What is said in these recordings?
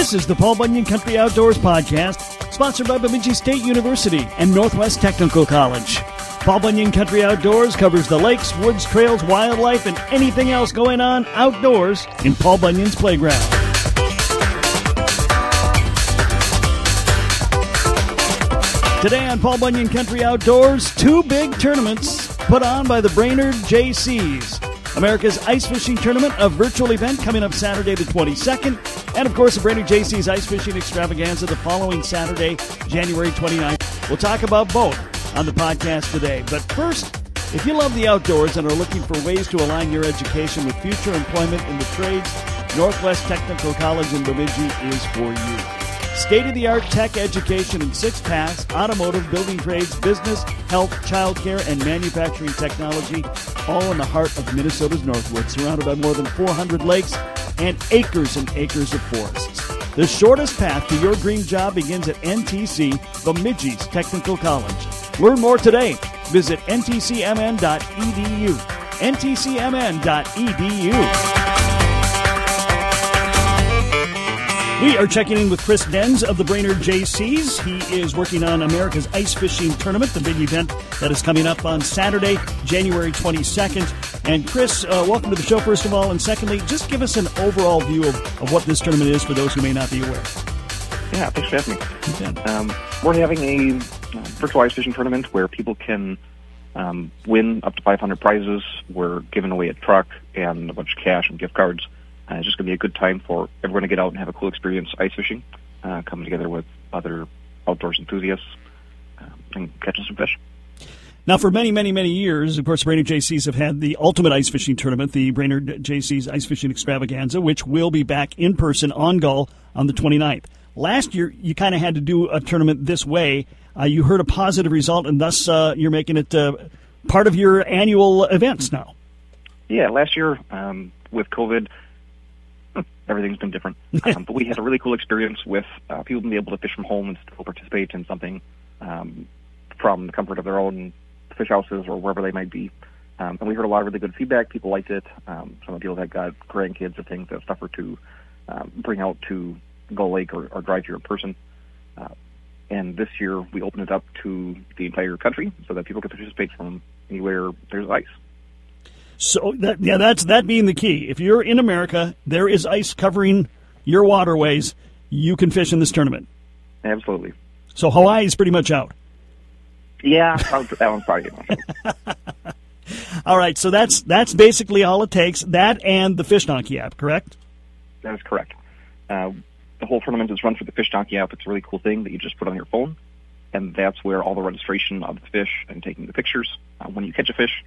This is the Paul Bunyan Country Outdoors Podcast, sponsored by Bemidji State University and Northwest Technical College. Paul Bunyan Country Outdoors covers the lakes, woods, trails, wildlife, and anything else going on outdoors in Paul Bunyan's playground. Today on Paul Bunyan Country Outdoors, two big tournaments put on by the Brainerd Jaycees. America's Ice Fishing Tournament, a virtual event coming up Saturday the 22nd. And of course, the Brainerd Jaycees' Ice Fishing Extravaganza the following Saturday, January 29th. We'll talk about both on the podcast today. But first, if you love the outdoors and are looking for ways to align your education with future employment in the trades, Northwest Technical College in Bemidji is for you. State of the art tech education in six paths automotive, building trades, business, health, childcare, and manufacturing technology, all in the heart of Minnesota's Northwoods, surrounded by more than 400 lakes and acres and acres of forests. The shortest path to your dream job begins at NTC, Bemidji's Technical College. Learn more today. Visit ntcmn.edu. ntcmn.edu. We are checking in with Chris Denz of the Brainerd Jaycees. He is working on America's Ice Fishing Tournament, the big event that is coming up on Saturday, January 22nd. And Chris, uh, welcome to the show, first of all. And secondly, just give us an overall view of, of what this tournament is for those who may not be aware. Yeah, thanks for having me. Um, we're having a uh, virtual ice fishing tournament where people can um, win up to 500 prizes. We're giving away a truck and a bunch of cash and gift cards. Uh, it's just going to be a good time for everyone to get out and have a cool experience ice fishing, uh, coming together with other outdoors enthusiasts um, and catching some fish. Now, for many, many, many years, of course, Brainerd Jaycees have had the ultimate ice fishing tournament, the Brainerd Jaycees Ice Fishing Extravaganza, which will be back in person on Gull on the 29th. Last year, you kind of had to do a tournament this way. Uh, you heard a positive result, and thus uh, you're making it uh, part of your annual events now. Yeah, last year um, with COVID, everything's been different. Um, but we had a really cool experience with uh, people being able to fish from home and still participate in something um, from the comfort of their own fish houses or wherever they might be. Um, and we heard a lot of really good feedback. People liked it. Um, some of the people that got grandkids or things that suffer to um, bring out to Gull Lake or, or drive here in person. Uh, and this year we opened it up to the entire country so that people could participate from anywhere there's ice. So that yeah, that's that being the key. If you're in America, there is ice covering your waterways. You can fish in this tournament. Absolutely. So Hawaii is pretty much out. Yeah, that one's probably all right, so that's that's basically all it takes. That and the Fish Donkey app, correct? That is correct. Uh, the whole tournament is run through the Fish Donkey app. It's a really cool thing that you just put on your phone, and that's where all the registration of the fish and taking the pictures. Uh, when you catch a fish,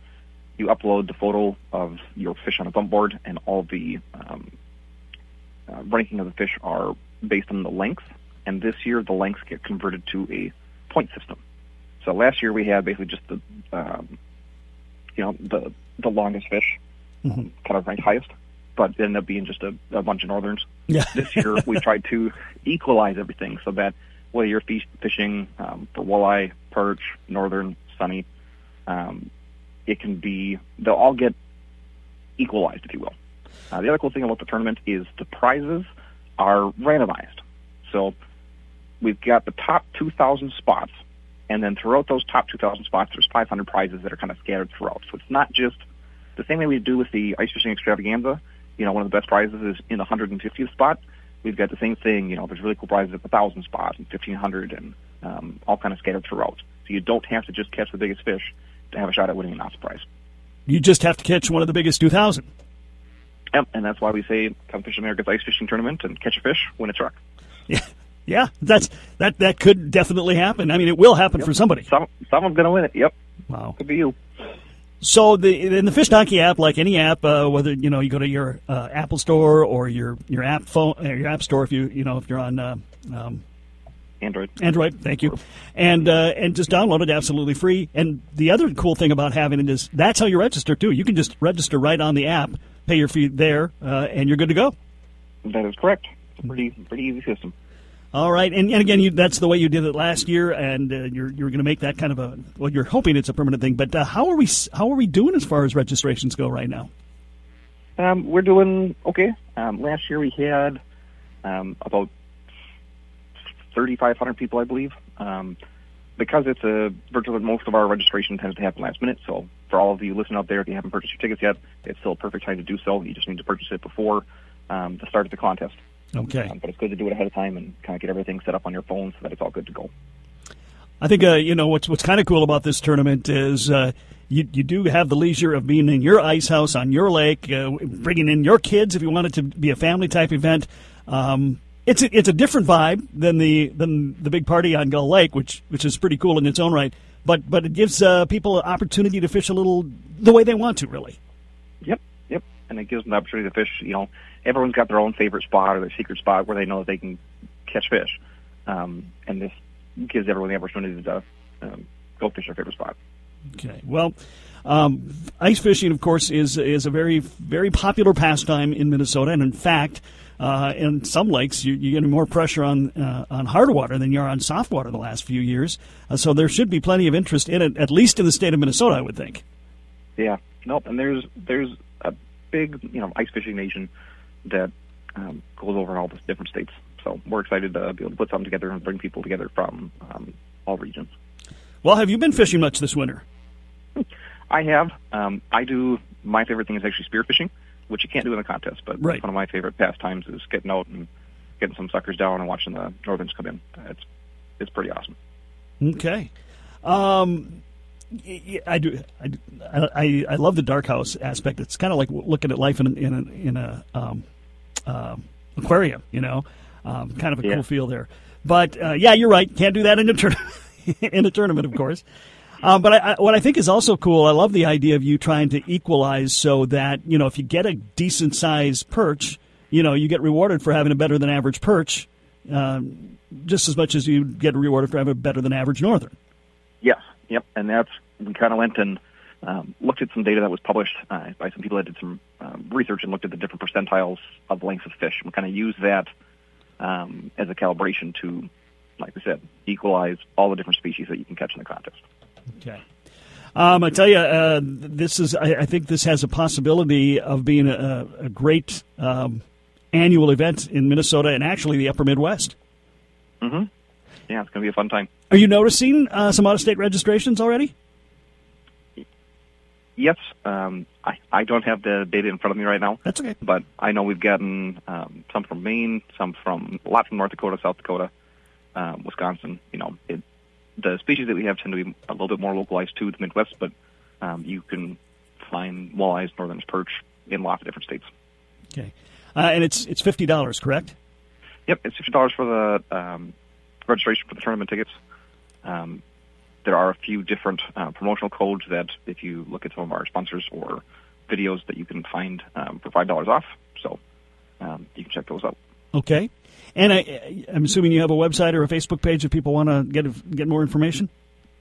you upload the photo of your fish on a bump board, and all the um, uh, ranking of the fish are based on the length. And this year, the lengths get converted to a point system. So last year we had basically just the, um, you know, the the longest fish, mm-hmm. um, kind of ranked highest, but it ended up being just a, a bunch of northerns. Yeah. this year we tried to equalize everything so that whether you're fishing um, for walleye, perch, northern, sunny, um, it can be they'll all get equalized, if you will. Uh, the other cool thing about the tournament is the prizes are randomized. So we've got the top 2,000 spots, and then throughout those top 2,000 spots, there's 500 prizes that are kind of scattered throughout. So it's not just the same way we do with the ice fishing extravaganza. You know, one of the best prizes is in the 150th spot. We've got the same thing. You know, there's really cool prizes at the 1,000 spot and 1,500 and um, all kind of scattered throughout. So you don't have to just catch the biggest fish to have a shot at winning an Ops prize. You just have to catch one of the biggest 2,000. Yep, and that's why we say come fish America's Ice Fishing Tournament and catch a fish, win a truck. Yeah, yeah, that's that. That could definitely happen. I mean, it will happen yep. for somebody. Some someone's going to win it. Yep. Wow. Could be you. So the in the Fish Donkey app, like any app, uh, whether you know you go to your uh, Apple Store or your your app phone, uh, your App Store, if you you know if you're on uh, um, Android. Android, thank you. And uh, and just download it absolutely free. And the other cool thing about having it is that's how you register too. You can just register right on the app, pay your fee there, uh, and you're good to go. That is correct. It's a pretty pretty easy system. All right, and, and again, you, that's the way you did it last year, and uh, you're you're going to make that kind of a well. You're hoping it's a permanent thing, but uh, how are we how are we doing as far as registrations go right now? Um, we're doing okay. Um, last year we had um, about 3,500 people, I believe. Um, because it's a virtual, most of our registration tends to happen last minute. So for all of you listening out there, if you haven't purchased your tickets yet, it's still a perfect time to do so. You just need to purchase it before um, the start of the contest. Okay. Um, but it's good to do it ahead of time and kind of get everything set up on your phone so that it's all good to go. I think uh, you know what's what's kind of cool about this tournament is uh, you you do have the leisure of being in your ice house on your lake, uh, bringing in your kids if you want it to be a family type event. Um, it's a, it's a different vibe than the than the big party on Gull Lake, which which is pretty cool in its own right. But but it gives uh, people an opportunity to fish a little the way they want to, really. Yep, yep, and it gives them the opportunity to fish. You know, everyone's got their own favorite spot or their secret spot where they know that they can catch fish, um, and this gives everyone the opportunity to um, go fish their favorite spot. Okay. Well, um, ice fishing, of course, is is a very very popular pastime in Minnesota, and in fact, uh, in some lakes, you, you're getting more pressure on uh, on hard water than you are on soft water the last few years. Uh, so there should be plenty of interest in it, at least in the state of Minnesota, I would think. Yeah. Nope. And there's there's a big you know ice fishing nation that um, goes over all the different states. So we're excited to be able to put something together and bring people together from um, all regions. Well, have you been fishing much this winter? I have. Um, I do. My favorite thing is actually spearfishing, which you can't do in a contest, but right. one of my favorite pastimes is getting out and getting some suckers down and watching the northerns come in. It's it's pretty awesome. Okay. Um, I do. I, I, I love the dark house aspect. It's kind of like looking at life in in a, in a um, uh, aquarium. You know, um, kind of a yeah. cool feel there. But uh, yeah, you're right. Can't do that in a tournament. in a tournament, of course. Um, but I, I, what I think is also cool, I love the idea of you trying to equalize so that you know if you get a decent sized perch, you know you get rewarded for having a better than average perch, um, just as much as you get rewarded for having a better than average northern. Yes, yep, and that's we kind of went and um, looked at some data that was published uh, by some people that did some um, research and looked at the different percentiles of lengths of fish, we kind of used that um, as a calibration to, like we said, equalize all the different species that you can catch in the contest. Okay. Um, I tell you, uh, this is. I, I, think this has a possibility of being a, a great um, annual event in Minnesota and actually the Upper Midwest. Mm-hmm. Yeah, it's going to be a fun time. Are you noticing uh, some out-of-state registrations already? Yes, um, I, I don't have the data in front of me right now. That's okay. But I know we've gotten um, some from Maine, some from a lot from North Dakota, South Dakota, um, Wisconsin. You know, it, the species that we have tend to be a little bit more localized to the Midwest, but um, you can find walleyes, northern perch in lots of different states. Okay, uh, and it's it's fifty dollars, correct? Yep, it's fifty dollars for the um, registration for the tournament tickets. Um, there are a few different uh, promotional codes that, if you look at some of our sponsors or videos, that you can find um, for five dollars off. So um, you can check those out. Okay. And I, am assuming you have a website or a Facebook page if people want to get get more information.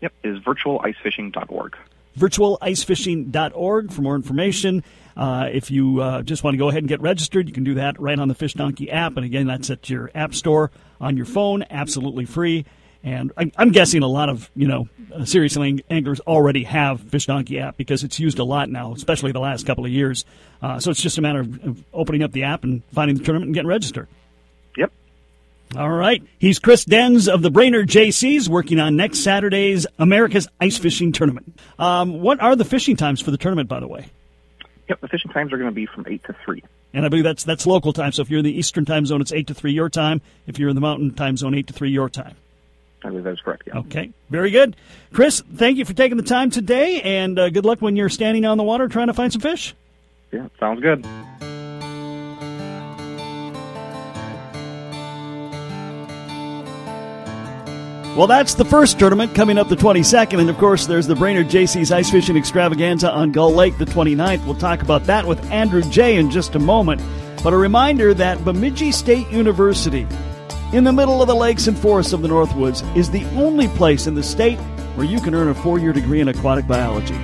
Yep, is virtualicefishing.org. Virtualicefishing.org for more information. Uh, if you uh, just want to go ahead and get registered, you can do that right on the Fish Donkey app. And again, that's at your app store on your phone, absolutely free. And I'm guessing a lot of you know uh, serious anglers already have Fish Donkey app because it's used a lot now, especially the last couple of years. Uh, so it's just a matter of, of opening up the app and finding the tournament and getting registered. All right. He's Chris Denz of the Brainerd Jaycees working on next Saturday's America's Ice Fishing Tournament. Um, what are the fishing times for the tournament, by the way? Yep, the fishing times are going to be from 8 to 3. And I believe that's that's local time. So if you're in the Eastern time zone, it's 8 to 3 your time. If you're in the Mountain time zone, 8 to 3 your time. I believe that is correct, yeah. Okay, very good. Chris, thank you for taking the time today, and uh, good luck when you're standing on the water trying to find some fish. Yeah, sounds good. Well, that's the first tournament coming up the 22nd. And of course, there's the Brainerd Jaycees' Ice Fishing Extravaganza on Gull Lake the 29th. We'll talk about that with Andrew J. in just a moment. But a reminder that Bemidji State University, in the middle of the lakes and forests of the Northwoods, is the only place in the state where you can earn a four year degree in aquatic biology.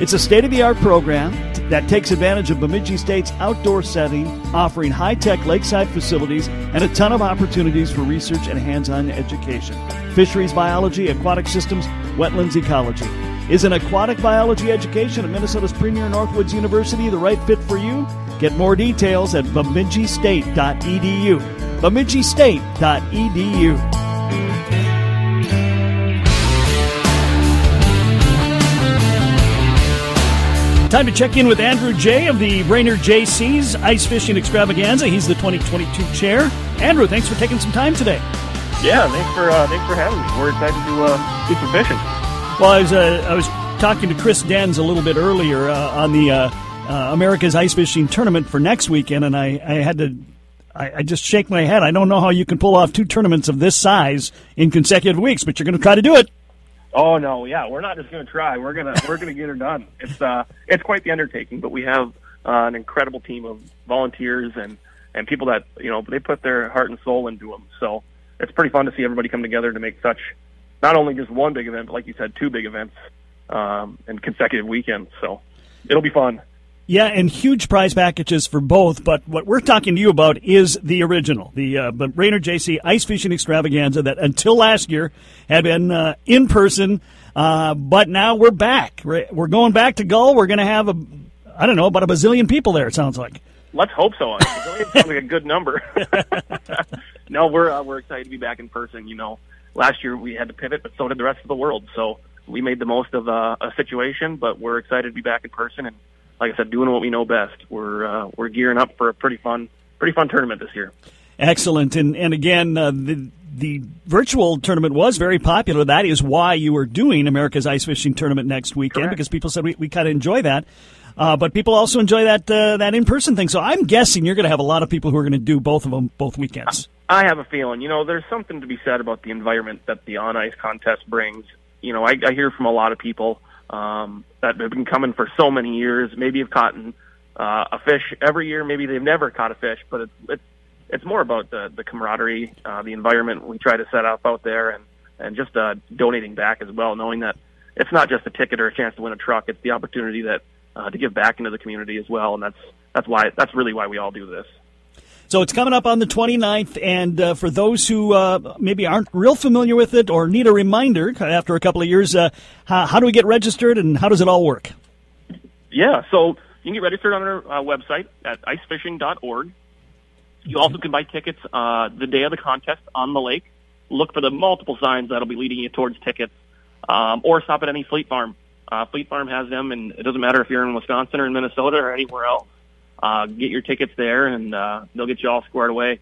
It's a state of the art program that takes advantage of Bemidji State's outdoor setting, offering high tech lakeside facilities and a ton of opportunities for research and hands on education. Fisheries biology, aquatic systems, wetlands ecology. Is an aquatic biology education at Minnesota's premier Northwoods University the right fit for you? Get more details at bemidjistate.edu. bemidjistate.edu. Time to check in with Andrew J. of the Brainerd Jaycees' Ice Fishing Extravaganza. He's the 2022 chair. Andrew, thanks for taking some time today. Yeah, thanks for uh, thanks for having me. We're excited to uh, do some fishing. Well, I was uh, I was talking to Chris Denz a little bit earlier uh, on the uh, uh, America's Ice Fishing Tournament for next weekend, and I, I had to I, I, just shake my head. I don't know how you can pull off two tournaments of this size in consecutive weeks, but you're going to try to do it. Oh no, yeah, we're not just going to try. We're gonna we're gonna get her done. It's uh it's quite the undertaking, but we have uh, an incredible team of volunteers and and people that you know they put their heart and soul into them. So it's pretty fun to see everybody come together to make such not only just one big event, but like you said, two big events um, in consecutive weekends. So it'll be fun. Yeah, and huge prize packages for both. But what we're talking to you about is the original, the uh, the Brainerd Jaycee Ice Fishing Extravaganza that until last year had been uh, in person, uh, but now we're back. We're going back to Gull. We're going to have a, I don't know, about a bazillion people there. It sounds like. Let's hope so. It sounds like a good number. no, we're uh, we're excited to be back in person. You know, last year we had to pivot, but so did the rest of the world. So we made the most of uh, a situation, but we're excited to be back in person and like I said, doing what we know best. We're uh, we're gearing up for a pretty fun pretty fun tournament this year. Excellent, and and again uh, the the virtual tournament was very popular. That is why you were doing America's Ice Fishing Tournament next weekend Correct. because people said we, we kind of enjoy that. Uh, but people also enjoy that uh, that in person thing. So I'm guessing you're going to have a lot of people who are going to do both of them both weekends. I have a feeling. You know, there's something to be said about the environment that the on ice contest brings. You know, I, I hear from a lot of people um, that have been coming for so many years. Maybe have caught uh, a fish every year. Maybe they've never caught a fish, but it's it's it's more about the the camaraderie, uh, the environment we try to set up out there, and and just uh, donating back as well, knowing that it's not just a ticket or a chance to win a truck. It's the opportunity that uh, to give back into the community as well, and that's that's why that's really why we all do this. So it's coming up on the 29th, and uh, for those who uh, maybe aren't real familiar with it or need a reminder after a couple of years, uh, how, how, do we get registered and how does it all work? Yeah, so you can get registered on our uh, website at icefishing.org. You also can buy tickets uh, the day of the contest on the lake. Look for the multiple signs that'll be leading you towards tickets, um, or stop at any Fleet Farm. Uh, Fleet Farm has them, and it doesn't matter if you're in Wisconsin or in Minnesota or anywhere else uh, get your tickets there, and uh, they'll get you all squared away.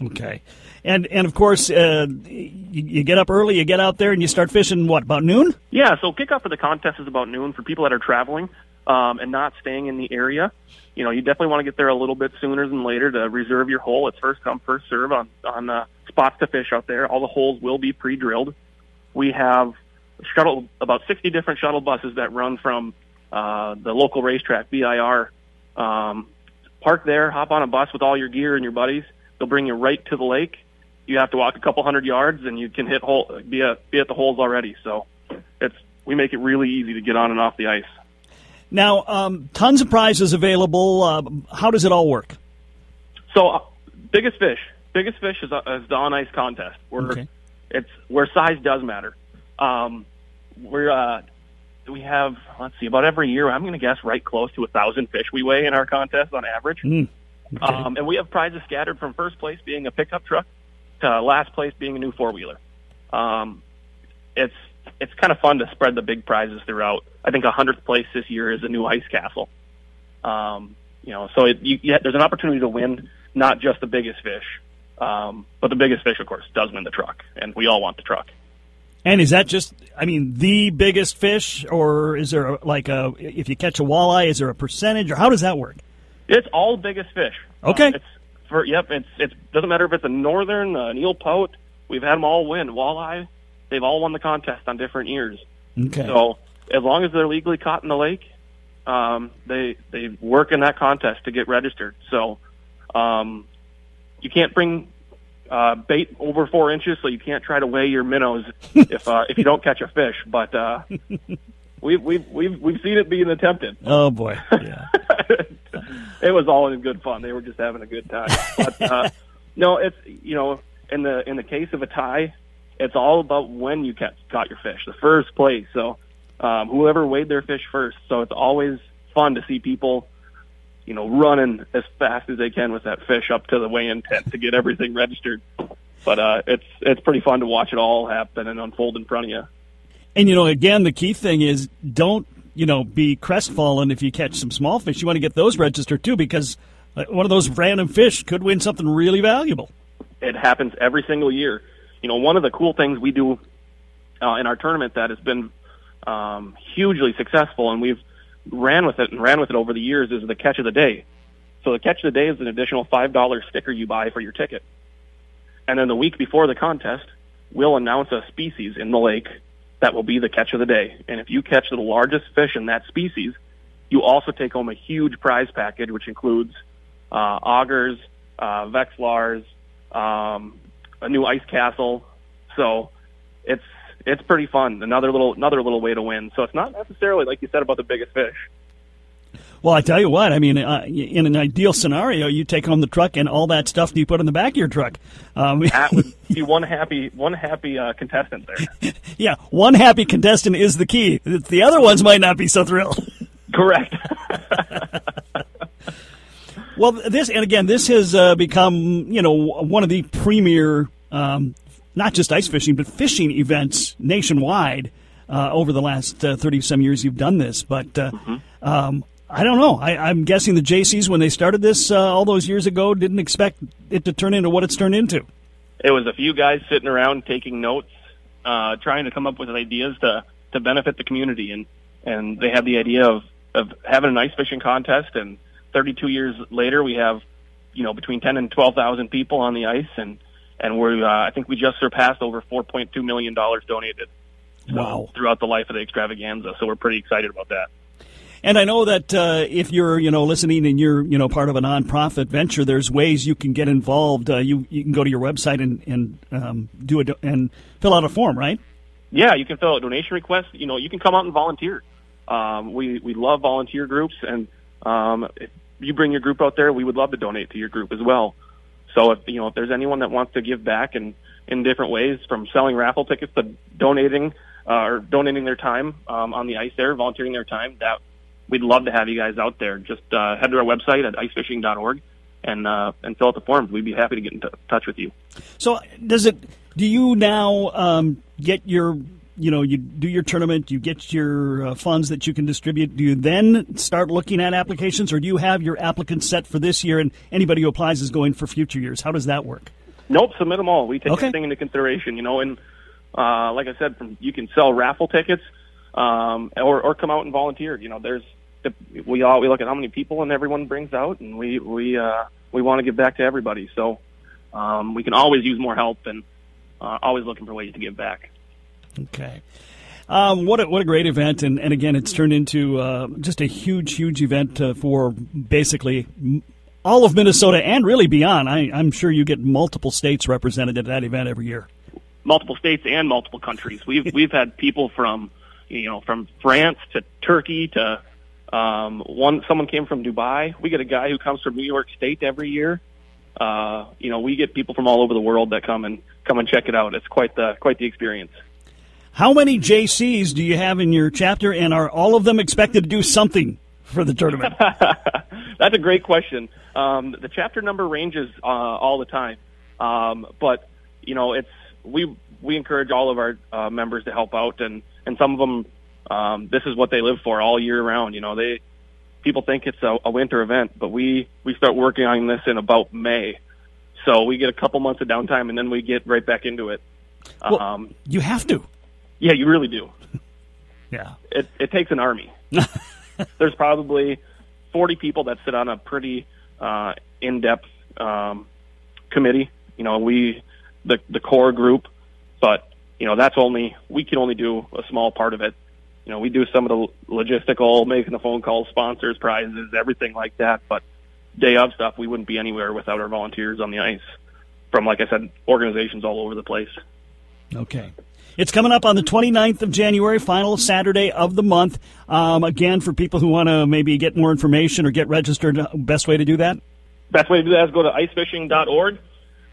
Okay, and and of course, uh, you, you, get up early, you get out there, and you start fishing. What about noon? Yeah, so kickoff for the contest is about noon for people that are traveling um, and not staying in the area. You know, you definitely want to get there a little bit sooner than later to reserve your hole. It's first come, first serve on on uh, spots to fish out there. All the holes will be pre-drilled. We have shuttle about 60 different shuttle buses that run from uh, the local racetrack, BIR, um, park there, hop on a bus with all your gear and your buddies. They'll bring you right to the lake. You have to walk a couple hundred yards, and you can hit hole be at be at the holes already. So it's we make it really easy to get on and off the ice. Now, um, tons of prizes available. Uh, how does it all work? So, uh, biggest fish, biggest fish is, uh, is the on ice contest. Where okay. it's where size does matter. Um, we're uh, we have let's see about every year i'm going to guess right close to a thousand fish we weigh in our contest on average. Mm, okay. um, and we have prizes scattered from first place being a pickup truck to last place being a new four wheeler um, it's it's kind of fun to spread the big prizes throughout. I think a hundredth place this year is a new ice castle. Um, you know so it, you, you, there's an opportunity to win not just the biggest fish um, but the biggest fish of course does win the truck and we all want the truck and is that just, I mean, the biggest fish, or is there a, like a, if you catch a walleye, is there a percentage, or how does that work? It's all biggest fish. Okay. Uh, it's for yep. It's it doesn't matter if it's a northern, uh, an eel pout. We've had them all win walleye. They've all won the contest on different years. Okay. So as long as they're legally caught in the lake, um, they they work in that contest to get registered. So um, you can't bring uh, bait over four inches, so you can't try to weigh your minnows if uh, if you don't catch a fish. But uh, we've we've we've we've seen it being attempted. Oh boy, yeah. it was all in good fun. They were just having a good time. But uh, no, it's you know in the in the case of a tie, it's all about when you catch caught your fish, the first place. So um, whoever weighed their fish first. So it's always fun to see people you know, running as fast as they can with that fish up to the weigh-in tent to get everything registered. but uh, it's it's pretty fun to watch it all happen and unfold in front of you. And you know, again, the key thing is don't you know be crestfallen if you catch some small fish. You want to get those registered too because uh, one of those random fish could win something really valuable. It happens every single year. You know, one of the cool things we do uh, in our tournament that has been um, hugely successful, and we've ran with it and ran with it over the years, is the catch of the day. So the catch of the day is an additional five dollar sticker you buy for your ticket, and then the week before the contest, we'll announce a species in the lake that will be the catch of the day. And if you catch the largest fish in that species, you also take home a huge prize package, which includes uh, augers, uh, Vexilars, um, a new ice castle. So it's it's pretty fun. Another little another little way to win. So it's not necessarily like you said about the biggest fish. Well, I tell you what. I mean, uh, in an ideal scenario, you take home the truck and all that stuff you put in the back of your truck. Um, that would be one happy one happy uh, contestant there. yeah, one happy contestant is the key. The other ones might not be so thrilled. Correct. well, this and again, this has uh, become you know one of the premier, um, not just ice fishing, but fishing events nationwide. Uh, over the last uh, 30 some years you've done this, but uh, mm-hmm. um, I don't know. I, am guessing the Jaycees, when they started this uh, all those years ago, didn't expect it to turn into what it's turned into. It was a few guys sitting around taking notes, uh, trying to come up with ideas to, to benefit the community. And, and they had the idea of, of having an ice fishing contest. And 32 years later, we have, you know, between 10 and 12,000 people on the ice. And, and we're, uh, I think we just surpassed over $4.2 million donated. So, wow. Throughout the life of the extravaganza. So we're pretty excited about that. And I know that uh, if you're, you know, listening and you're, you know, part of a nonprofit venture, there's ways you can get involved. Uh, you you can go to your website and and um, do it and fill out a form, right? Yeah, you can fill out a donation request. You know, you can come out and volunteer. Um, we we love volunteer groups, and um, if you bring your group out there, we would love to donate to your group as well. So if you know if there's anyone that wants to give back in in different ways, from selling raffle tickets to donating uh, or donating their time um, on the ice there, volunteering their time, that we'd love to have you guys out there. Just uh, head to our website at icefishing.org and uh, and fill out the forms. We'd be happy to get in t- touch with you. So, does it? Do you now um, get your? You know, you do your tournament, you get your uh, funds that you can distribute. Do you then start looking at applications, or do you have your applicants set for this year, and anybody who applies is going for future years? How does that work? Nope, submit them all. We take okay. everything into consideration. You know, and uh, like I said, from you can sell raffle tickets um, or or come out and volunteer. You know, there's we all we look at how many people and everyone brings out, and we we uh, we want to give back to everybody. So um, we can always use more help, and uh, always looking for ways to give back. Okay. Um, what a, what a great event, and, and again, it's turned into uh, just a huge, huge event uh, for basically all of Minnesota and really beyond. I, I'm sure you get multiple states represented at that event every year. Multiple states and multiple countries. We've we've had people from you know from France to Turkey to um, one, someone came from Dubai. We get a guy who comes from New York State every year. Uh, you know, we get people from all over the world that come and come and check it out. It's quite the quite the experience. How many Jaycees do you have in your chapter, and are all of them expected to do something for the tournament? That's a great question. Um, the chapter number ranges uh, all the time, um, but you know, it's we we encourage all of our uh, members to help out, and and some of them um, this is what they live for all year round. You know, they people think it's a, a winter event, but we we start working on this in about May, so we get a couple months of downtime and then we get right back into it. Well, um, you have to. Yeah, you really do. yeah, it it takes an army. There's probably 40 people that sit on a pretty uh, in-depth um, committee. You know, we the the core group, but you know that's only we can only do a small part of it you know, we do some of the logistical, making the phone calls, sponsors, prizes, everything like that. But day of stuff, we wouldn't be anywhere without our volunteers on the ice from, like I said, organizations all over the place. Okay. It's coming up on the 29th of January, final Saturday of the month. Um, again, for people who want to maybe get more information or get registered, uh, best way to do that? Best way to do that is go to icefishing.org.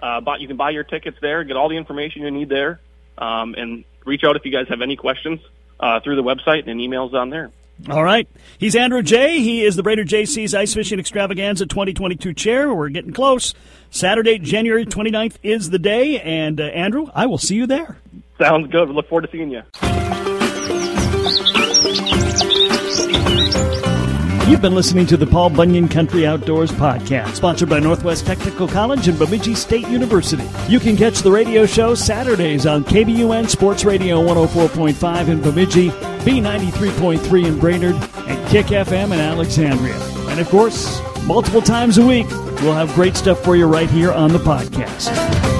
Uh, you can buy your tickets there, get all the information you need there, um, and reach out if you guys have any questions uh, through the website and emails on there. All right. He's Andrew J. He is the Brainerd Jaycees' Ice Fishing Extravaganza 2022 chair. We're getting close. Saturday, January 29th is the day. And uh, Andrew, I will see you there. Sounds good. Look forward to seeing you. You've been listening to the Paul Bunyan Country Outdoors podcast, sponsored by Northwest Technical College and Bemidji State University. You can catch the radio show Saturdays on KBUN Sports Radio 104.5 in Bemidji, B93.3 in Brainerd, and KIK-FM in Alexandria. And of course, multiple times a week, we'll have great stuff for you right here on the podcast.